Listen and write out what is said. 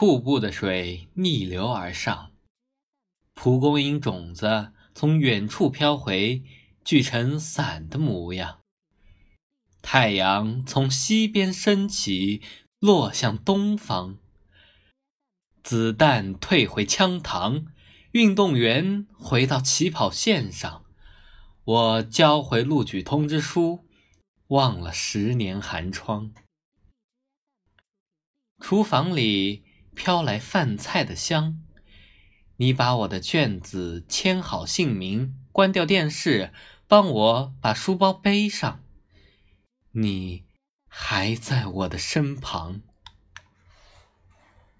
瀑布的水逆流而上，蒲公英种子从远处飘回，聚成伞的模样。太阳从西边升起，落向东方。子弹退回枪膛，运动员回到起跑线上。我交回录取通知书，忘了十年寒窗。厨房里飘来饭菜的香，你把我的卷子签好姓名，关掉电视，帮我把书包背上。你还在我的身旁。